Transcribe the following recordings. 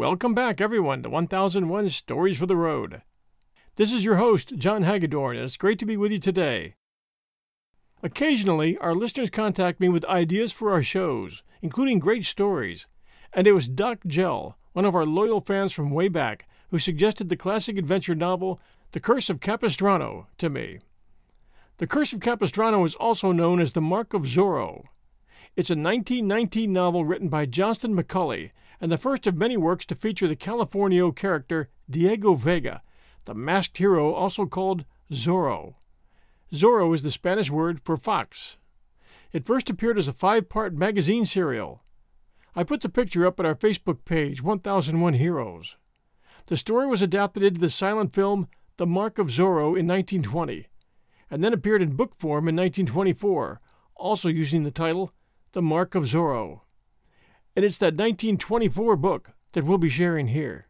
Welcome back, everyone, to 1001 Stories for the Road. This is your host, John Hagedorn, and it's great to be with you today. Occasionally, our listeners contact me with ideas for our shows, including great stories, and it was Doc Gell, one of our loyal fans from way back, who suggested the classic adventure novel The Curse of Capistrano to me. The Curse of Capistrano is also known as The Mark of Zorro. It's a 1919 novel written by Johnston McCulley and the first of many works to feature the Californio character Diego Vega, the masked hero also called Zorro. Zorro is the Spanish word for fox. It first appeared as a five part magazine serial. I put the picture up at our Facebook page, 1001 Heroes. The story was adapted into the silent film The Mark of Zorro in 1920, and then appeared in book form in 1924, also using the title The Mark of Zorro. And it's that 1924 book that we'll be sharing here.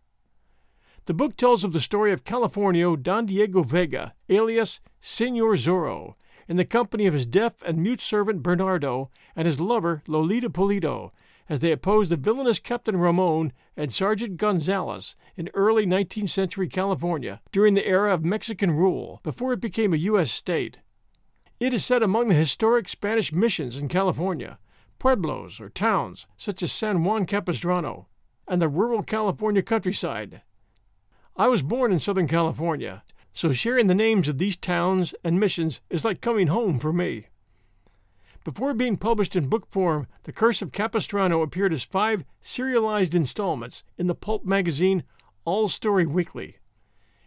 The book tells of the story of Californio Don Diego Vega, alias Senor Zorro, in the company of his deaf and mute servant Bernardo and his lover Lolita Pulido, as they opposed the villainous Captain Ramon and Sergeant Gonzalez in early 19th century California during the era of Mexican rule, before it became a U.S. state. It is set among the historic Spanish missions in California, pueblos or towns such as San Juan Capistrano, and the rural California countryside, I was born in Southern California, so sharing the names of these towns and missions is like coming home for me. Before being published in book form, The Curse of Capistrano appeared as five serialized installments in the pulp magazine All Story Weekly.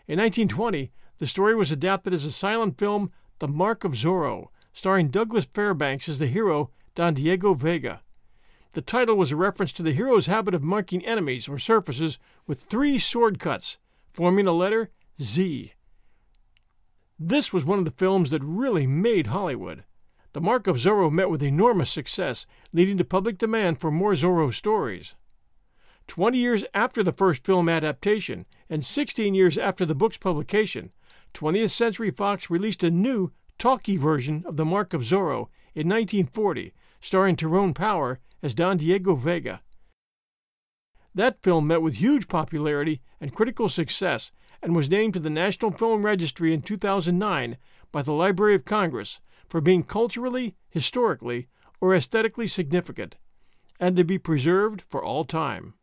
In 1920, the story was adapted as a silent film, The Mark of Zorro, starring Douglas Fairbanks as the hero Don Diego Vega. The title was a reference to the hero's habit of marking enemies or surfaces with three sword cuts forming a letter Z. This was one of the films that really made Hollywood. The Mark of Zorro met with enormous success, leading to public demand for more Zorro stories. Twenty years after the first film adaptation, and 16 years after the book's publication, 20th Century Fox released a new, talkie version of The Mark of Zorro in 1940, starring Tyrone Power as Don Diego Vega. That film met with huge popularity and critical success and was named to the National Film Registry in 2009 by the Library of Congress for being culturally, historically, or aesthetically significant, and to be preserved for all time.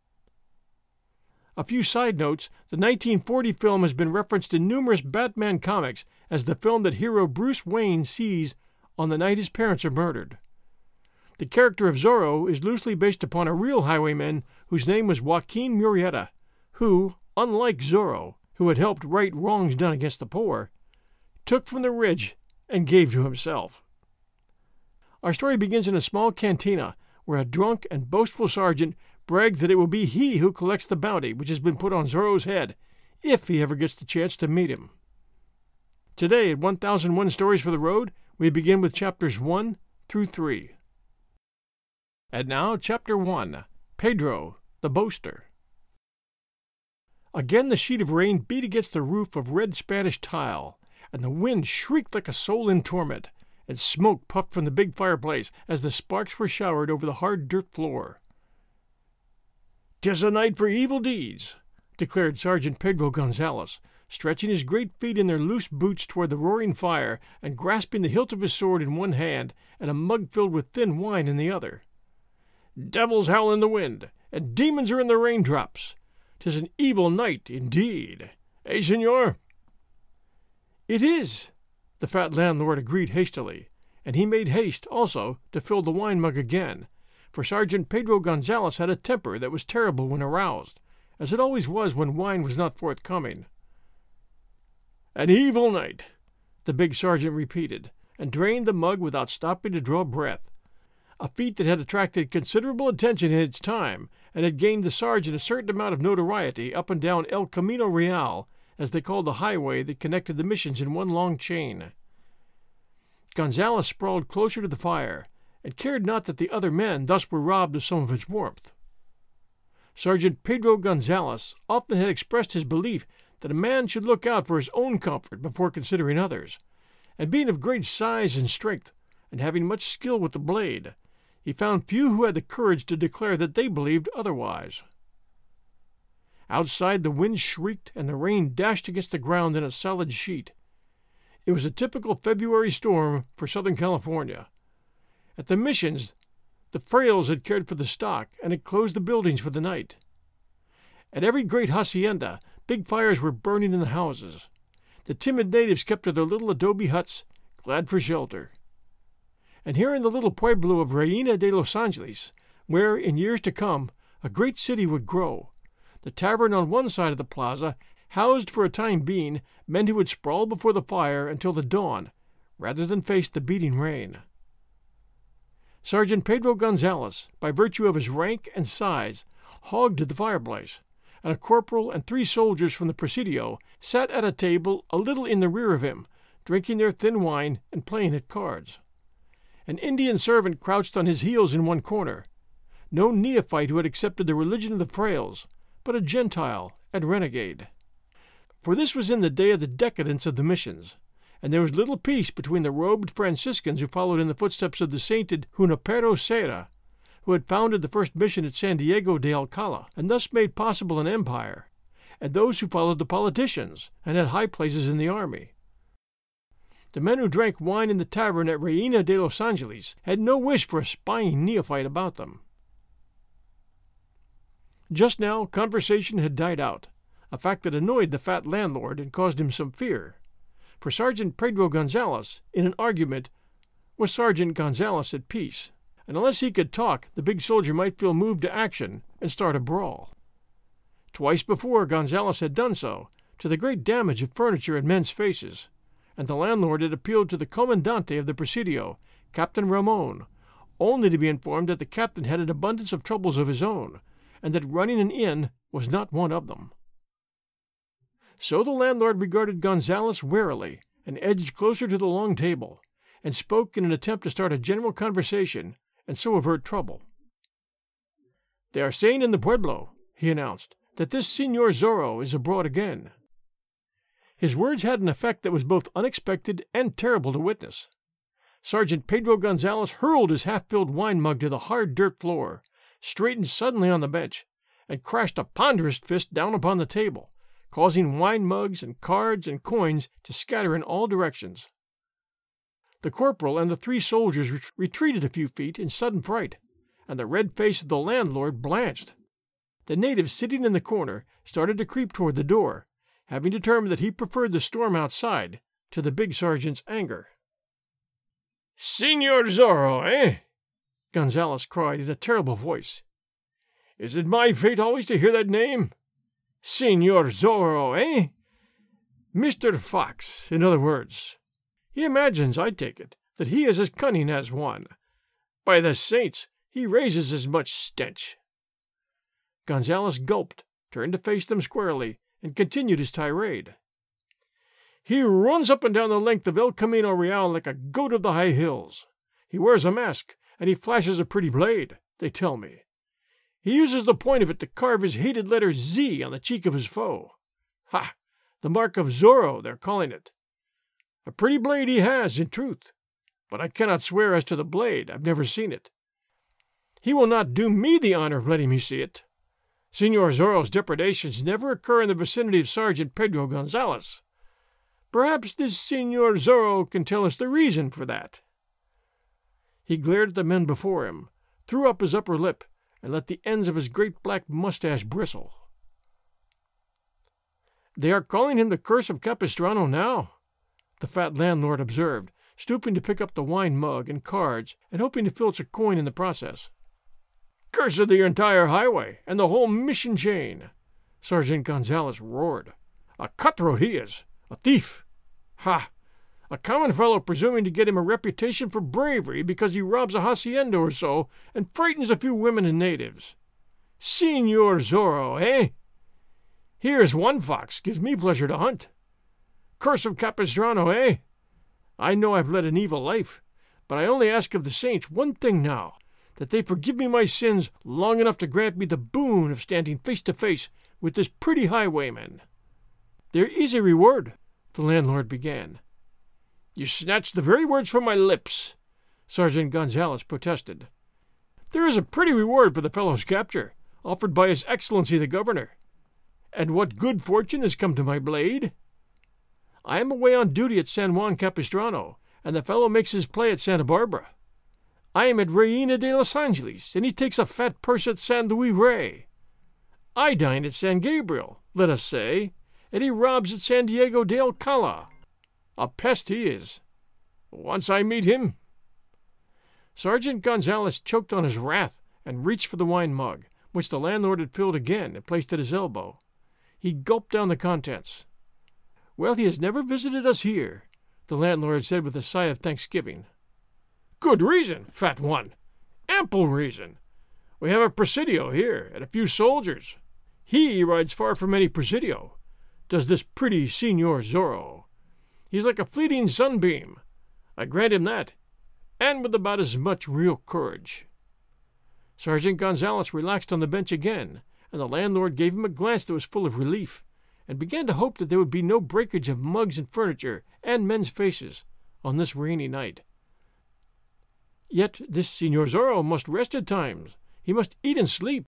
A few side notes the 1940 film has been referenced in numerous Batman comics as the film that hero Bruce Wayne sees on the night his parents are murdered. The character of Zorro is loosely based upon a real highwayman whose name was Joaquin Murrieta, who, unlike Zorro, who had helped right wrongs done against the poor, took from the rich and gave to himself. Our story begins in a small cantina where a drunk and boastful sergeant brags that it will be he who collects the bounty which has been put on Zorro's head, if he ever gets the chance to meet him. Today, at 1001 Stories for the Road, we begin with chapters 1 through 3. And now, Chapter 1 Pedro, the Boaster. Again the sheet of rain beat against the roof of red Spanish tile, and the wind shrieked like a soul in torment, and smoke puffed from the big fireplace as the sparks were showered over the hard dirt floor. "'Tis a night for evil deeds," declared Sergeant Pedro Gonzalez, stretching his great feet in their loose boots toward the roaring fire and grasping the hilt of his sword in one hand and a mug filled with thin wine in the other. Devils howl in the wind, and demons are in the raindrops. 'Tis an evil night, indeed. Eh, senor? It is, the fat landlord agreed hastily, and he made haste, also, to fill the wine mug again, for Sergeant Pedro Gonzalez had a temper that was terrible when aroused, as it always was when wine was not forthcoming. An evil night, the big sergeant repeated, and drained the mug without stopping to draw breath, a feat that had attracted considerable attention in its time and had gained the sergeant a certain amount of notoriety up and down El Camino Real, as they called the highway that connected the missions in one long chain. Gonzalez sprawled closer to the fire, and cared not that the other men thus were robbed of some of its warmth. Sergeant Pedro Gonzalez often had expressed his belief that a man should look out for his own comfort before considering others, and being of great size and strength, and having much skill with the blade, he found few who had the courage to declare that they believed otherwise. Outside, the wind shrieked and the rain dashed against the ground in a solid sheet. It was a typical February storm for Southern California. At the missions, the Frailes had cared for the stock and had closed the buildings for the night. At every great hacienda, big fires were burning in the houses. The timid natives kept to their little adobe huts, glad for shelter. And here in the little pueblo of Reina de los Angeles, where, in years to come, a great city would grow, the tavern on one side of the plaza housed for a time being men who would sprawl before the fire until the dawn, rather than face the beating rain. Sergeant Pedro Gonzalez, by virtue of his rank and size, hogged the fireplace, and a corporal and three soldiers from the Presidio sat at a table a little in the rear of him, drinking their thin wine and playing at cards. An Indian servant crouched on his heels in one corner, no neophyte who had accepted the religion of the Frailes, but a Gentile and renegade. For this was in the day of the decadence of the missions, and there was little peace between the robed Franciscans who followed in the footsteps of the sainted Junipero Serra, who had founded the first mission at San Diego de Alcala, and thus made possible an empire, and those who followed the politicians and had high places in the army. The men who drank wine in the tavern at Reina de los Angeles had no wish for a spying neophyte about them. Just now, conversation had died out, a fact that annoyed the fat landlord and caused him some fear. For Sergeant Pedro Gonzalez, in an argument, was Sergeant Gonzalez at peace, and unless he could talk, the big soldier might feel moved to action and start a brawl. Twice before Gonzalez had done so, to the great damage of furniture and men's faces, and the landlord had appealed to the commandante of the Presidio, Captain Ramon, only to be informed that the captain had an abundance of troubles of his own, and that running an inn was not one of them. So the landlord regarded Gonzalez warily and edged closer to the long table, and spoke in an attempt to start a general conversation and so avert trouble. They are saying in the pueblo, he announced, that this Senor Zorro is abroad again. His words had an effect that was both unexpected and terrible to witness. Sergeant Pedro Gonzalez hurled his half filled wine mug to the hard dirt floor, straightened suddenly on the bench, and crashed a ponderous fist down upon the table, causing wine mugs and cards and coins to scatter in all directions. The corporal and the three soldiers ret- retreated a few feet in sudden fright, and the red face of the landlord blanched. The native sitting in the corner started to creep toward the door, having determined that he preferred the storm outside to the big sergeant's anger. Senor Zorro, eh? Gonzales cried in a terrible voice. Is it my fate always to hear that name? Senor Zorro, eh? Mr. Fox, in other words. He imagines, I take it, that he is as cunning as one. By the saints, he raises as much stench. Gonzales gulped, turned to face them squarely, and continued his tirade. He runs up and down the length of El Camino Real like a goat of the high hills. He wears a mask, and he flashes a pretty blade, they tell me. He uses the point of it to carve his hated letter Z on the cheek of his foe. Ha! The mark of Zorro, they're calling it. A pretty blade he has, in truth, but I cannot swear as to the blade. I've never seen it. He will not do me the honor of letting me see it. Senor Zorro's depredations never occur in the vicinity of Sergeant Pedro Gonzalez. Perhaps this Senor Zorro can tell us the reason for that. He glared at the men before him, threw up his upper lip, and let the ends of his great black mustache bristle. They are calling him the curse of Capistrano now, the fat landlord observed, stooping to pick up the wine mug and cards and hoping to filch a coin in the process. Curse of the entire highway and the whole mission chain, Sergeant Gonzalez roared. A cutthroat he is, a thief. Ha! A common fellow presuming to get him a reputation for bravery because he robs a hacienda or so and frightens a few women and natives. Senor Zorro, eh? Here's one fox gives me pleasure to hunt. Curse of Capistrano, eh? I know I've led an evil life, but I only ask of the saints one thing now that they forgive me my sins long enough to grant me the boon of standing face to face with this pretty highwayman. There is a reward, the landlord began. You snatched the very words from my lips, Sergeant Gonzalez protested. There is a pretty reward for the fellow's capture, offered by His Excellency the Governor. And what good fortune has come to my blade? I am away on duty at San Juan Capistrano, and the fellow makes his play at Santa Barbara. I am at Reina de los Angeles, and he takes a fat purse at San Luis Rey. I dine at San Gabriel, let us say, and he robs at San Diego de Alcala. A pest he is. Once I meet him. Sergeant Gonzales choked on his wrath and reached for the wine mug, which the landlord had filled again and placed at his elbow. He gulped down the contents. Well, he has never visited us here, the landlord said with a sigh of thanksgiving. Good reason, fat one. Ample reason. We have a presidio here, and a few soldiers. He rides far from any presidio, does this pretty Signor Zorro. He's like a fleeting sunbeam. I grant him that, and with about as much real courage. Sergeant Gonzales relaxed on the bench again, and the landlord gave him a glance that was full of relief and began to hope that there would be no breakage of mugs and furniture and men's faces on this rainy night. Yet this Signor Zorro must rest at times. He must eat and sleep,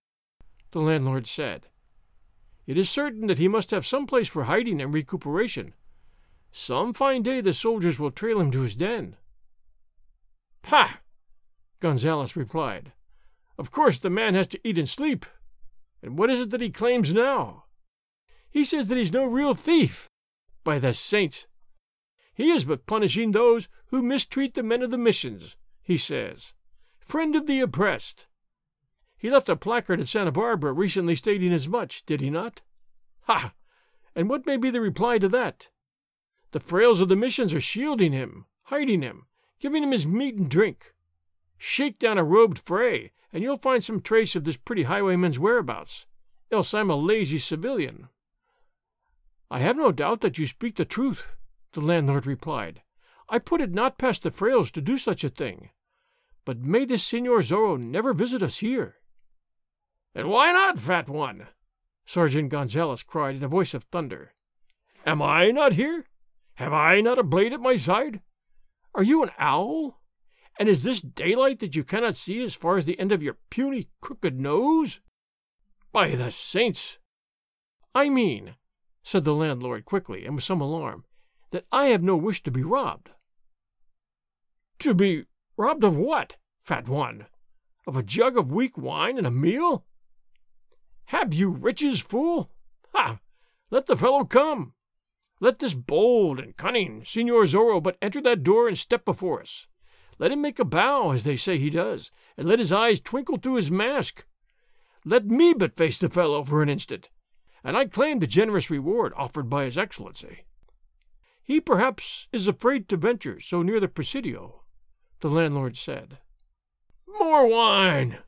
the landlord said. It is certain that he must have some place for hiding and recuperation. Some fine day the soldiers will trail him to his den. Ha! Gonzales replied. Of course the man has to eat and sleep. And what is it that he claims now? He says that he's no real thief. By the saints! He is but punishing those who mistreat the men of the missions, he says. Friend of the oppressed. He left a placard at Santa Barbara recently stating as much, did he not? Ha! And what may be the reply to that? The frails of the missions are shielding him, hiding him, giving him his meat and drink. Shake down a robed fray, and you'll find some trace of this pretty highwayman's whereabouts, else I'm a lazy civilian. I have no doubt that you speak the truth, the landlord replied. I put it not past the frails to do such a thing. But may this Signor Zorro never visit us here. And why not, fat one? Sergeant Gonzales cried in a voice of thunder. Am I not here? Have I not a blade at my side? Are you an owl? And is this daylight that you cannot see as far as the end of your puny, crooked nose? By the saints! I mean, said the landlord quickly and with some alarm, that I have no wish to be robbed. To be robbed of what, fat one? Of a jug of weak wine and a meal? Have you riches, fool? Ha! Let the fellow come. Let this bold and cunning Signor Zorro but enter that door and step before us. Let him make a bow, as they say he does, and let his eyes twinkle through his mask. Let me but face the fellow for an instant, and I claim the generous reward offered by His Excellency. He perhaps is afraid to venture so near the Presidio, the landlord said. More wine!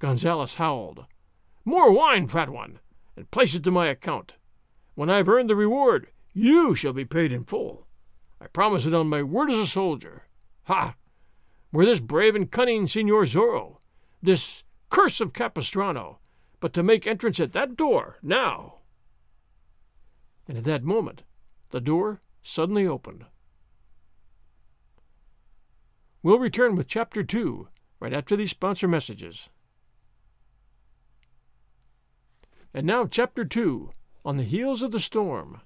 Gonzales howled. More wine, fat one, and place it to my account. When I've earned the reward, you shall be paid in full. I promise it on my word as a soldier. Ha! Were this brave and cunning Signor Zorro, this curse of Capistrano, but to make entrance at that door now. And at that moment, the door suddenly opened. We'll return with Chapter 2 right after these sponsor messages. And now, Chapter 2 On the Heels of the Storm.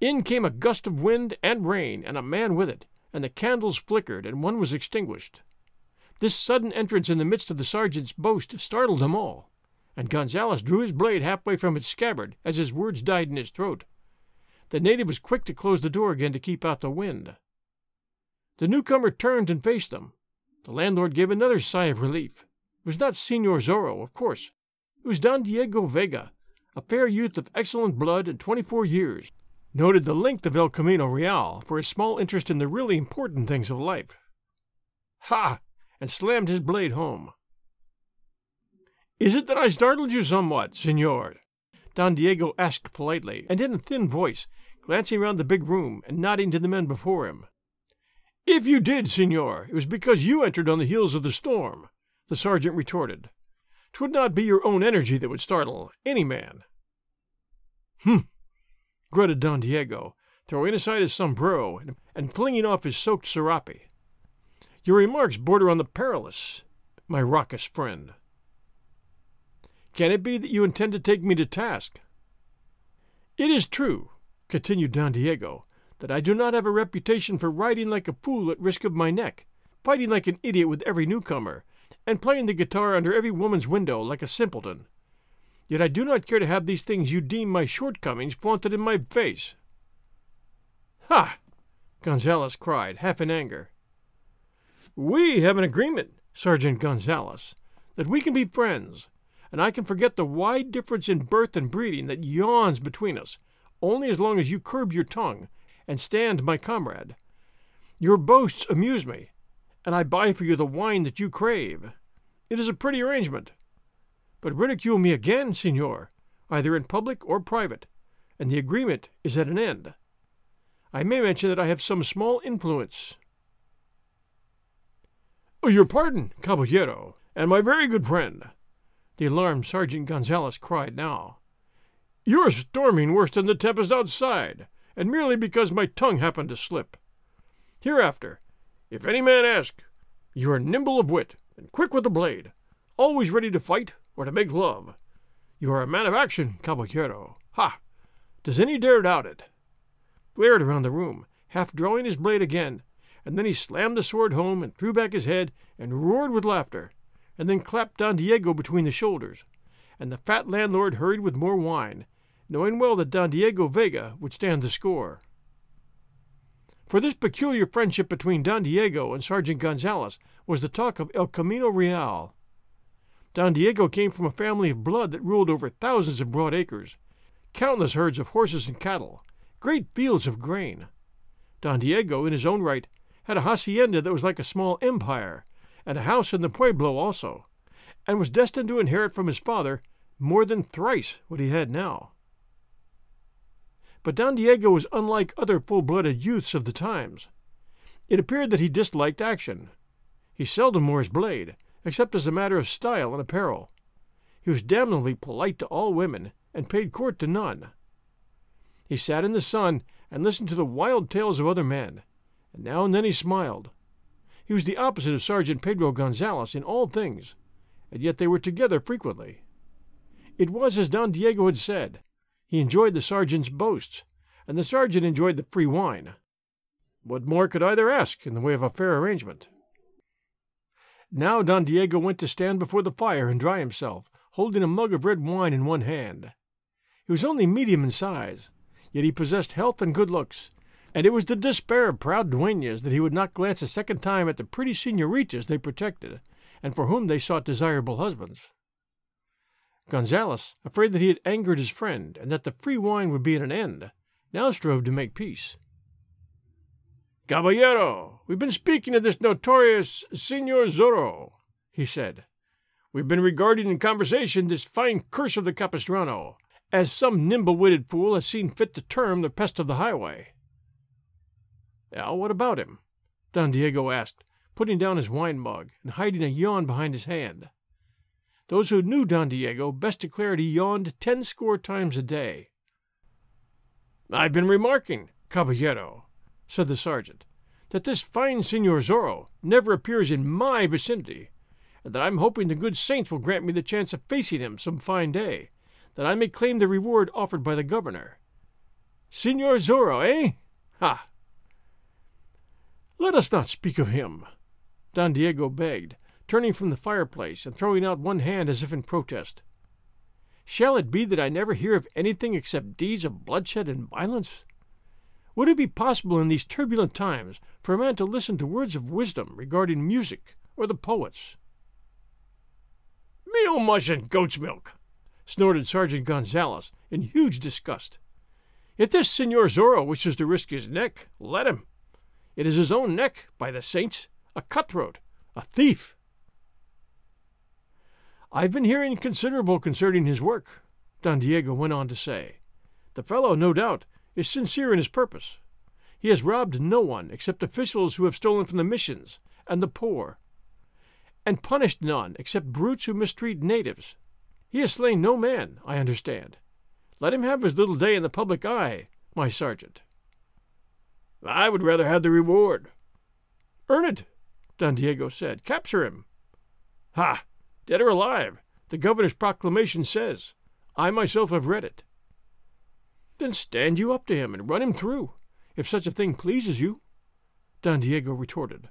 In came a gust of wind and rain, and a man with it, and the candles flickered, and one was extinguished. This sudden entrance in the midst of the sergeant's boast startled them all, and Gonzales drew his blade halfway from its scabbard as his words died in his throat. The native was quick to close the door again to keep out the wind. The newcomer turned and faced them. The landlord gave another sigh of relief. It was not Signor Zorro, of course. It was Don Diego Vega, a fair youth of excellent blood and twenty-four years, noted the length of El Camino Real for his small interest in the really important things of life. Ha! and slammed his blade home. Is it that I startled you somewhat, senor? Don Diego asked politely, and in a thin voice, glancing round the big room and nodding to the men before him. If you did, senor, it was because you entered on the heels of the storm, the sergeant retorted. Twould not be your own energy that would startle any man. Hm, grunted Don Diego, throwing aside his sombrero and flinging off his soaked serape. Your remarks border on the perilous, my raucous friend. Can it be that you intend to take me to task? It is true, continued Don Diego, that I do not have a reputation for riding like a fool at risk of my neck, fighting like an idiot with every newcomer, and playing the guitar under every woman's window like a simpleton. Yet I do not care to have these things you deem my shortcomings flaunted in my face. Ha! Gonzales cried, half in anger. We have an agreement, Sergeant Gonzales, that we can be friends, and I can forget the wide difference in birth and breeding that yawns between us, only as long as you curb your tongue and stand my comrade. Your boasts amuse me, and I buy for you the wine that you crave. It is a pretty arrangement. But ridicule me again, senor, either in public or private, and the agreement is at an end. I may mention that I have some small influence. Oh, your pardon, caballero, and my very good friend, the alarmed Sergeant Gonzales cried now. You're storming worse than the tempest outside, and merely because my tongue happened to slip. Hereafter, if any man ask, you are nimble of wit and quick with the blade, always ready to fight or to make love. You are a man of action, caballero. Ha! Does any dare doubt it? Glared around the room, half drawing his blade again, and then he slammed the sword home and threw back his head and roared with laughter, and then clapped Don Diego between the shoulders, and the fat landlord hurried with more wine, knowing well that Don Diego Vega would stand the score. For this peculiar friendship between Don Diego and Sergeant Gonzales was the talk of El Camino Real, Don Diego came from a family of blood that ruled over thousands of broad acres, countless herds of horses and cattle, great fields of grain. Don Diego, in his own right, had a hacienda that was like a small empire, and a house in the pueblo also, and was destined to inherit from his father more than thrice what he had now. But Don Diego was unlike other full blooded youths of the times. It appeared that he disliked action. He seldom wore his blade, except as a matter of style and apparel. He was damnably polite to all women, and paid court to none. He sat in the sun and listened to the wild tales of other men, and now and then he smiled. He was the opposite of Sergeant Pedro Gonzales in all things, and yet they were together frequently. It was as Don Diego had said. He enjoyed the sergeant's boasts, and the sergeant enjoyed the free wine. What more could either ask in the way of a fair arrangement? Now Don Diego went to stand before the fire and dry himself, holding a mug of red wine in one hand. He was only medium in size, yet he possessed health and good looks, and it was the despair of proud dueñas that he would not glance a second time at the pretty senoritas they protected, and for whom they sought desirable husbands. Gonzales, afraid that he had angered his friend and that the free wine would be at an end, now strove to make peace. Caballero, we've been speaking of this notorious Senor Zorro, he said. We've been regarding in conversation this fine curse of the Capistrano, as some nimble witted fool has seen fit to term the pest of the highway. Well, what about him? Don Diego asked, putting down his wine mug and hiding a yawn behind his hand. Those who knew Don Diego best declared he yawned ten score times a day. I've been remarking, caballero, said the sergeant, that this fine Senor Zorro never appears in my vicinity, and that I'm hoping the good saints will grant me the chance of facing him some fine day, that I may claim the reward offered by the governor. Senor Zorro, eh? Ha! Let us not speak of him, Don Diego begged, turning from the fireplace and throwing out one hand as if in protest. Shall it be that I never hear of anything except deeds of bloodshed and violence? Would it be possible in these turbulent times for a man to listen to words of wisdom regarding music or the poets? Meal mush and goat's milk, snorted Sergeant Gonzales in huge disgust. If this Senor Zorro wishes to risk his neck, let him. It is his own neck, by the saints, a cutthroat, a thief. I've been hearing considerable concerning his work, Don Diego went on to say. The fellow, no doubt, is sincere in his purpose. He has robbed no one except officials who have stolen from the missions and the poor, and punished none except brutes who mistreat natives. He has slain no man, I understand. Let him have his little day in the public eye, my sergeant. I would rather have the reward. Earn it, Don Diego said. Capture him. Ha! Dead or alive, The governor's proclamation says. I myself have read it. Then stand you up to him and run him through, if such a thing pleases you, Don Diego retorted,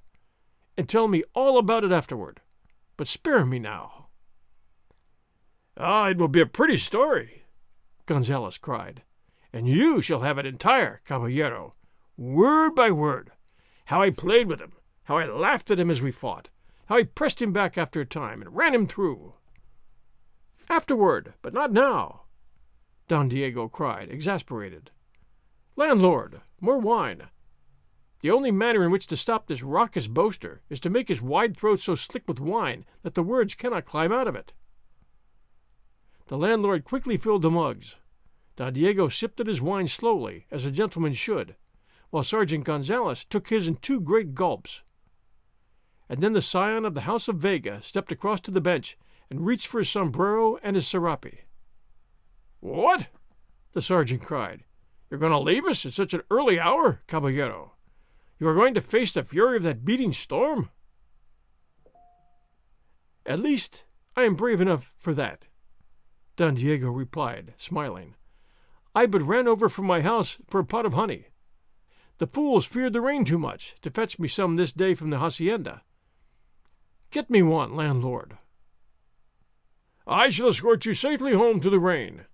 and tell me all about it afterward. But spare me now. Ah, it will be a pretty story, Gonzales cried, and you shall have it entire, caballero, word by word. How I played with him, how I laughed at him as we fought, how I pressed him back after a time and ran him through. Afterward, but not now, Don Diego cried, exasperated. Landlord, more wine. The only manner in which to stop this raucous boaster is to make his wide throat so slick with wine that the words cannot climb out of it. The landlord quickly filled the mugs. Don Diego sipped at his wine slowly, as a gentleman should, while Sergeant Gonzales took his in two great gulps. And then the scion of the House of Vega stepped across to the bench and reached for his sombrero and his serape. What? the sergeant cried. You're going to leave us at such an early hour, caballero? You are going to face the fury of that beating storm? At least I am brave enough for that, Don Diego replied, smiling. I but ran over from my house for a pot of honey. The fools feared the rain too much to fetch me some this day from the hacienda. Get me one, landlord. I shall escort you safely home to the rain,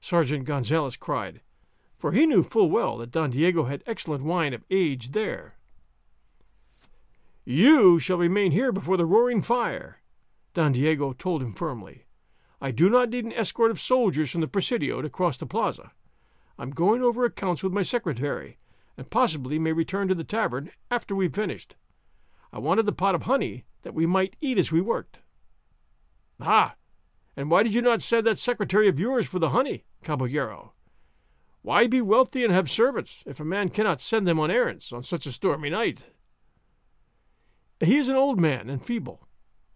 Sergeant Gonzales cried, for he knew full well that Don Diego had excellent wine of age there. You shall remain here before the roaring fire, Don Diego told him firmly. I do not need an escort of soldiers from the Presidio to cross the plaza. I'm going over accounts with my secretary, and possibly may return to the tavern after we've finished. I wanted the pot of honey that we might eat as we worked. Ah, and why did you not send that secretary of yours for the honey, caballero? Why be wealthy and have servants if a man cannot send them on errands on such a stormy night? He is an old man and feeble,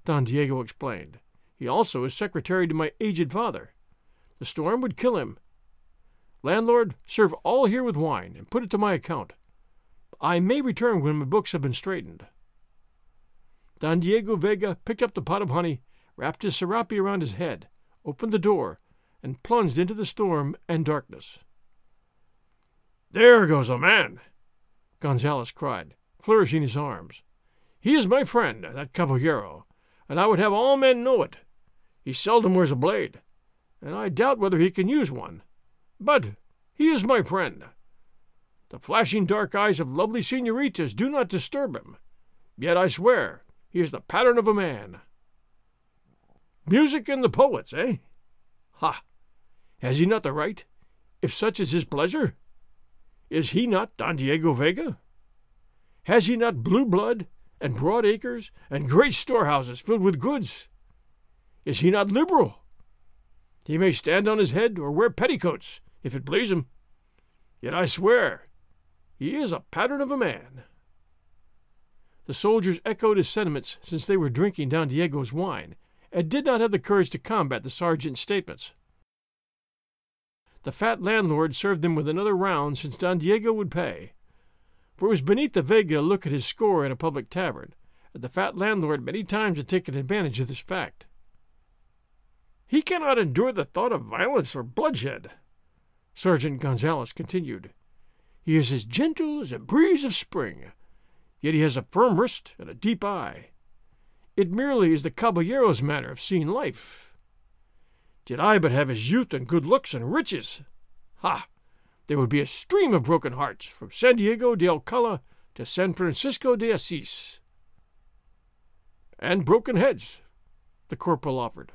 Don Diego explained. He also is secretary to my aged father. The storm would kill him. Landlord, serve all here with wine, and put it to my account. I may return when my books have been straightened. Don Diego Vega picked up the pot of honey, wrapped his serape around his head, opened the door, and plunged into the storm and darkness. There goes a man! Gonzales cried, flourishing his arms. He is my friend, that caballero, and I would have all men know it. He seldom wears a blade, and I doubt whether he can use one. But he is my friend. The flashing dark eyes of lovely senoritas do not disturb him. Yet I swear he is the pattern of a man. Music and the poets, eh? Ha! Has he not the right, if such is his pleasure? Is he not Don Diego Vega? Has he not blue blood and broad acres and great storehouses filled with goods? Is he not liberal? He may stand on his head or wear petticoats, if it please him. Yet I swear he is a pattern of a man. The soldiers echoed his sentiments since they were drinking Don Diego's wine, and did not have the courage to combat the sergeant's statements. The fat landlord served them with another round since Don Diego would pay, for it was beneath the Vega to look at his score in a public tavern, and the fat landlord many times had taken advantage of this fact. He cannot endure the thought of violence or bloodshed, Sergeant Gonzales continued. He is as gentle as a breeze of spring, yet he has a firm wrist and a deep eye. It merely is the caballero's manner of seeing life. Did I but have his youth and good looks and riches! Ha! There would be a stream of broken hearts from San Diego de Alcala to San Francisco de Assis. And broken heads, the corporal offered.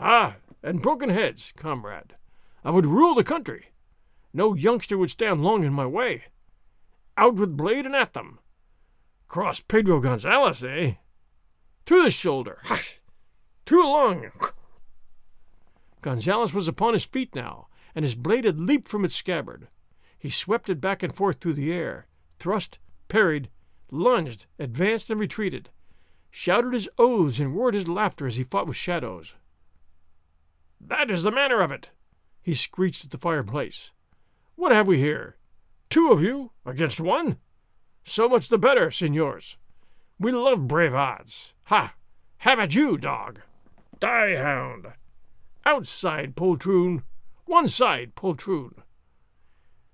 Ah, and broken heads, comrade. I would rule the country. No youngster would stand long in my way. Out with blade and at them. Cross Pedro Gonzalez, eh? To the shoulder. Too long. Gonzalez was upon his feet now, and his blade had leaped from its scabbard. He swept it back and forth through the air, thrust, parried, lunged, advanced, and retreated, shouted his oaths and roared his laughter as he fought with shadows. That is the manner of it, he screeched at the fireplace. What have we here? Two of you against one? So much the better, signors. We love brave odds. Ha! Have at you, dog! Die, hound! Outside, poltroon! One side, poltroon!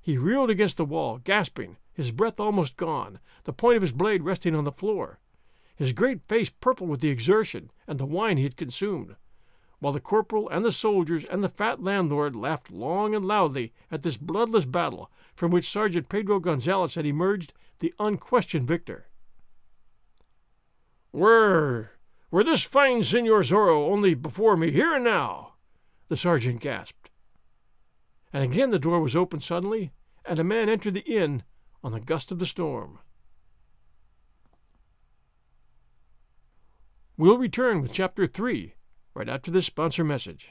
He reeled against the wall, gasping, his breath almost gone, the point of his blade resting on the floor, his great face purple with the exertion and the wine he had consumed, while the corporal and the soldiers and the fat landlord laughed long and loudly at this bloodless battle from which Sergeant Pedro Gonzalez had emerged the unquestioned victor. Were, were this fine Senor Zorro only before me here and now, the sergeant gasped. And again the door was opened suddenly, and a man entered the inn on the gust of the storm. We'll return with Chapter 3 right after this sponsor message.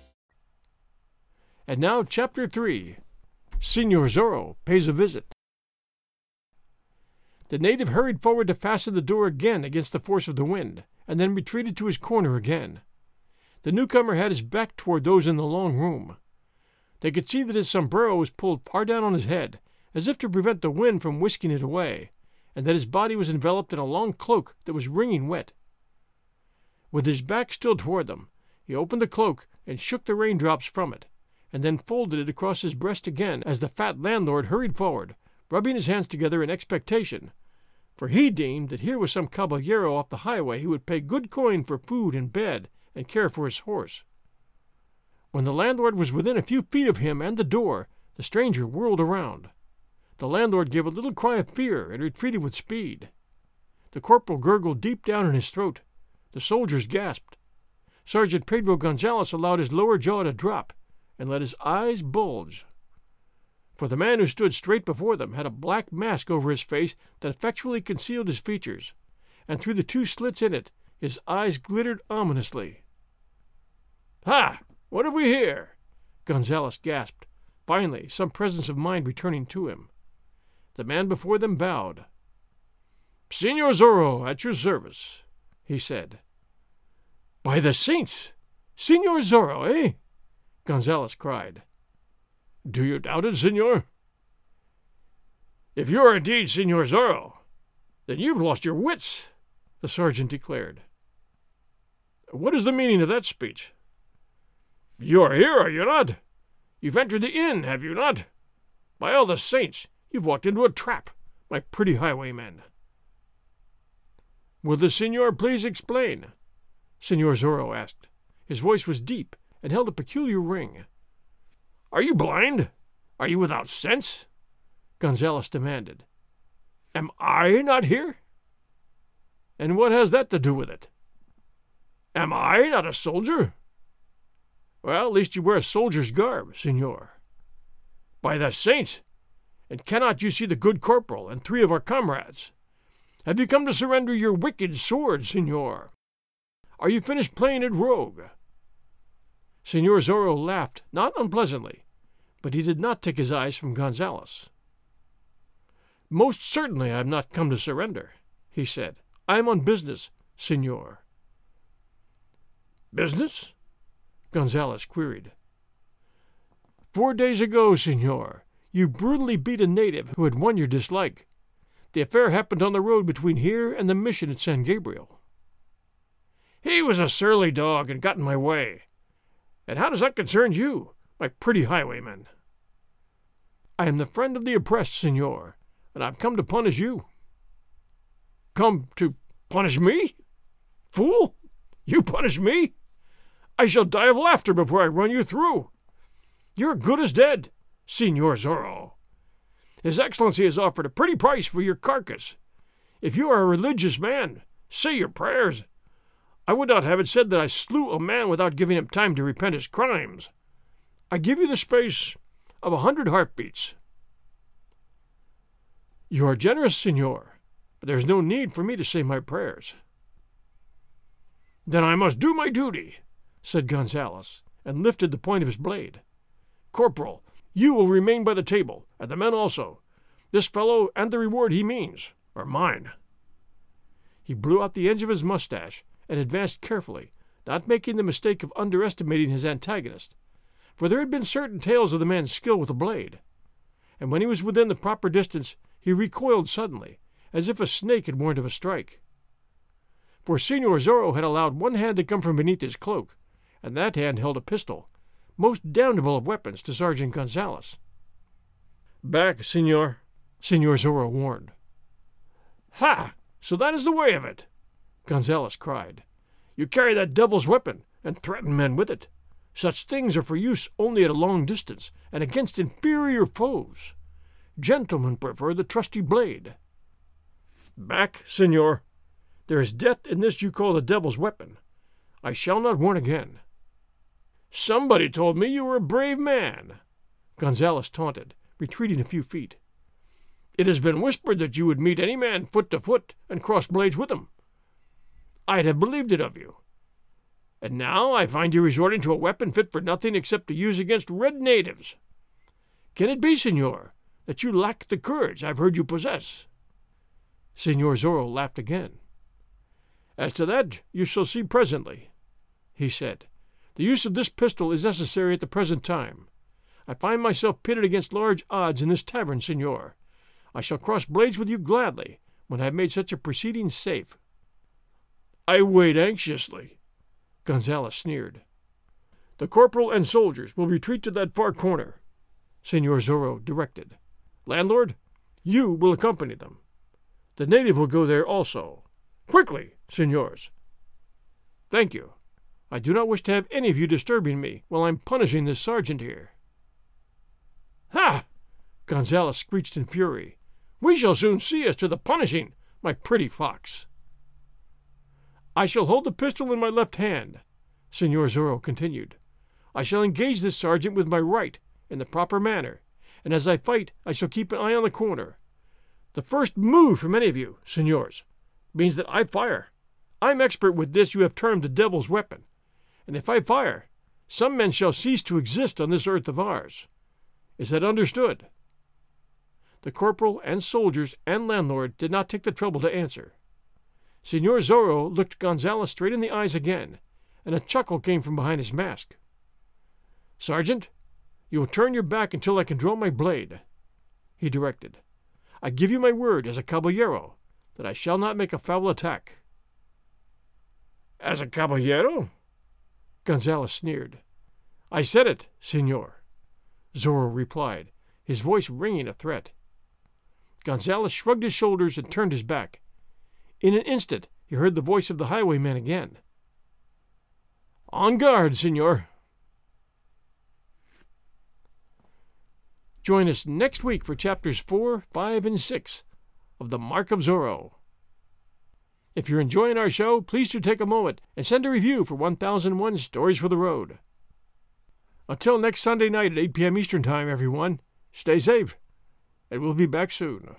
And now, Chapter 3 Senor Zorro pays a visit. The native hurried forward to fasten the door again against the force of the wind, and then retreated to his corner again. The newcomer had his back toward those in the long room. They could see that his sombrero was pulled far down on his head, as if to prevent the wind from whisking it away, and that his body was enveloped in a long cloak that was wringing wet. With his back still toward them, he opened the cloak and shook the raindrops from it, and then folded it across his breast again as the fat landlord hurried forward, rubbing his hands together in expectation, for he deemed that here was some caballero off the highway who would pay good coin for food and bed and care for his horse. When the landlord was within a few feet of him and the door, the stranger whirled around. The landlord gave a little cry of fear and retreated with speed. The corporal gurgled deep down in his throat. The soldiers gasped. Sergeant Pedro Gonzalez allowed his lower jaw to drop and let his eyes bulge. For the man who stood straight before them had a black mask over his face that effectually concealed his features, and through the two slits in it his eyes glittered ominously. Ha! What have we here? Gonzales gasped, finally some presence of mind returning to him. The man before them bowed. Senor Zorro, at your service, he said. By the saints! Senor Zorro, eh? Gonzalez cried. Do you doubt it, senor? If you are indeed Senor Zorro, then you've lost your wits, the sergeant declared. What is the meaning of that speech? You are here, are you not? You've entered the inn, have you not? By all the saints, You've walked into a trap, my pretty highwayman. Will the senor please explain? Senor Zorro asked. His voice was deep and held a peculiar ring. Are you blind? Are you without sense? Gonzalez demanded. Am I not here? And what has that to do with it? Am I not a soldier? Well, at least you wear a soldier's garb, senor. By the saints, and cannot you see the good corporal and three of our comrades? Have you come to surrender your wicked sword, senor? Are you finished playing at rogue? Senor Zorro laughed, not unpleasantly, but he did not take his eyes from Gonzales. Most certainly I have not come to surrender, he said. I am on business, senor. Business? Gonzales queried. Four days ago, senor, you brutally beat a native who had won your dislike. The affair happened on the road between here and the mission at San Gabriel. He was a surly dog and got in my way. And how does that concern you, my pretty highwayman? I am the friend of the oppressed, senor, and I've come to punish you. Come to punish me? Fool! You punish me? I shall die of laughter before I run you through. You're good as dead. Senor Zorro. His Excellency has offered a pretty price for your carcass. If you are a religious man, say your prayers. I would not have it said that I slew a man without giving him time to repent his crimes. I give you the space of a hundred heartbeats. You are generous, senor, but there's no need for me to say my prayers. Then I must do my duty, said Gonzales, and lifted the point of his blade. Corporal, you will remain by the table, and the men also. This fellow and the reward he means are mine. He blew out the edge of his mustache and advanced carefully, not making the mistake of underestimating his antagonist, for there had been certain tales of the man's skill with a blade. And when he was within the proper distance, he recoiled suddenly, as if a snake had warned of a strike. For Senor Zorro had allowed one hand to come from beneath his cloak, and that hand held a pistol, most damnable of weapons to Sergeant Gonzales. Back, senor, Senor Zorro warned. Ha! So that is the way of it! Gonzales cried. You carry that devil's weapon and threaten men with it. Such things are for use only at a long distance and against inferior foes. Gentlemen prefer the trusty blade. Back, senor. There is death in this you call the devil's weapon. I shall not warn again. Somebody told me you were a brave man, Gonzales taunted, retreating a few feet. It has been whispered that you would meet any man foot to foot and cross blades with him. I'd have believed it of you. And now I find you resorting to a weapon fit for nothing except to use against red natives. Can it be, senor, that you lack the courage I've heard you possess? Senor Zorro laughed again. As to that, you shall see presently, he said. The use of this pistol is necessary at the present time. I find myself pitted against large odds in this tavern, senor. I shall cross blades with you gladly when I have made such a proceeding safe. I wait anxiously. Gonzales sneered. The corporal and soldiers will retreat to that far corner, Senor Zorro directed. Landlord, you will accompany them. The native will go there also. Quickly, senors. Thank you. I do not wish to have any of you disturbing me while I'm punishing this sergeant here. Ha! Gonzales screeched in fury. We shall soon see as to the punishing, my pretty fox. I shall hold the pistol in my left hand, Senor Zorro continued. I shall engage this sergeant with my right in the proper manner, and as I fight I shall keep an eye on the corner. The first move from any of you, senors, means that I fire. I'm expert with this you have termed the devil's weapon, and if I fire, some men shall cease to exist on this earth of ours. Is that understood? The corporal and soldiers and landlord did not take the trouble to answer. Senor Zorro looked Gonzales straight in the eyes again, and a chuckle came from behind his mask. Sergeant, you will turn your back until I can draw my blade, he directed. I give you my word as a caballero that I shall not make a foul attack. As a caballero? Gonzales sneered. I said it, senor, Zorro replied, his voice ringing a threat. Gonzales shrugged his shoulders and turned his back. In an instant he heard the voice of the highwayman again. On guard, senor. Join us next week for chapters 4, 5, and 6 of The Mark of Zorro. If you're enjoying our show, please do take a moment and send a review for 1001 Stories for the Road. Until next Sunday night at 8 p.m. Eastern Time, everyone, stay safe and we'll be back soon.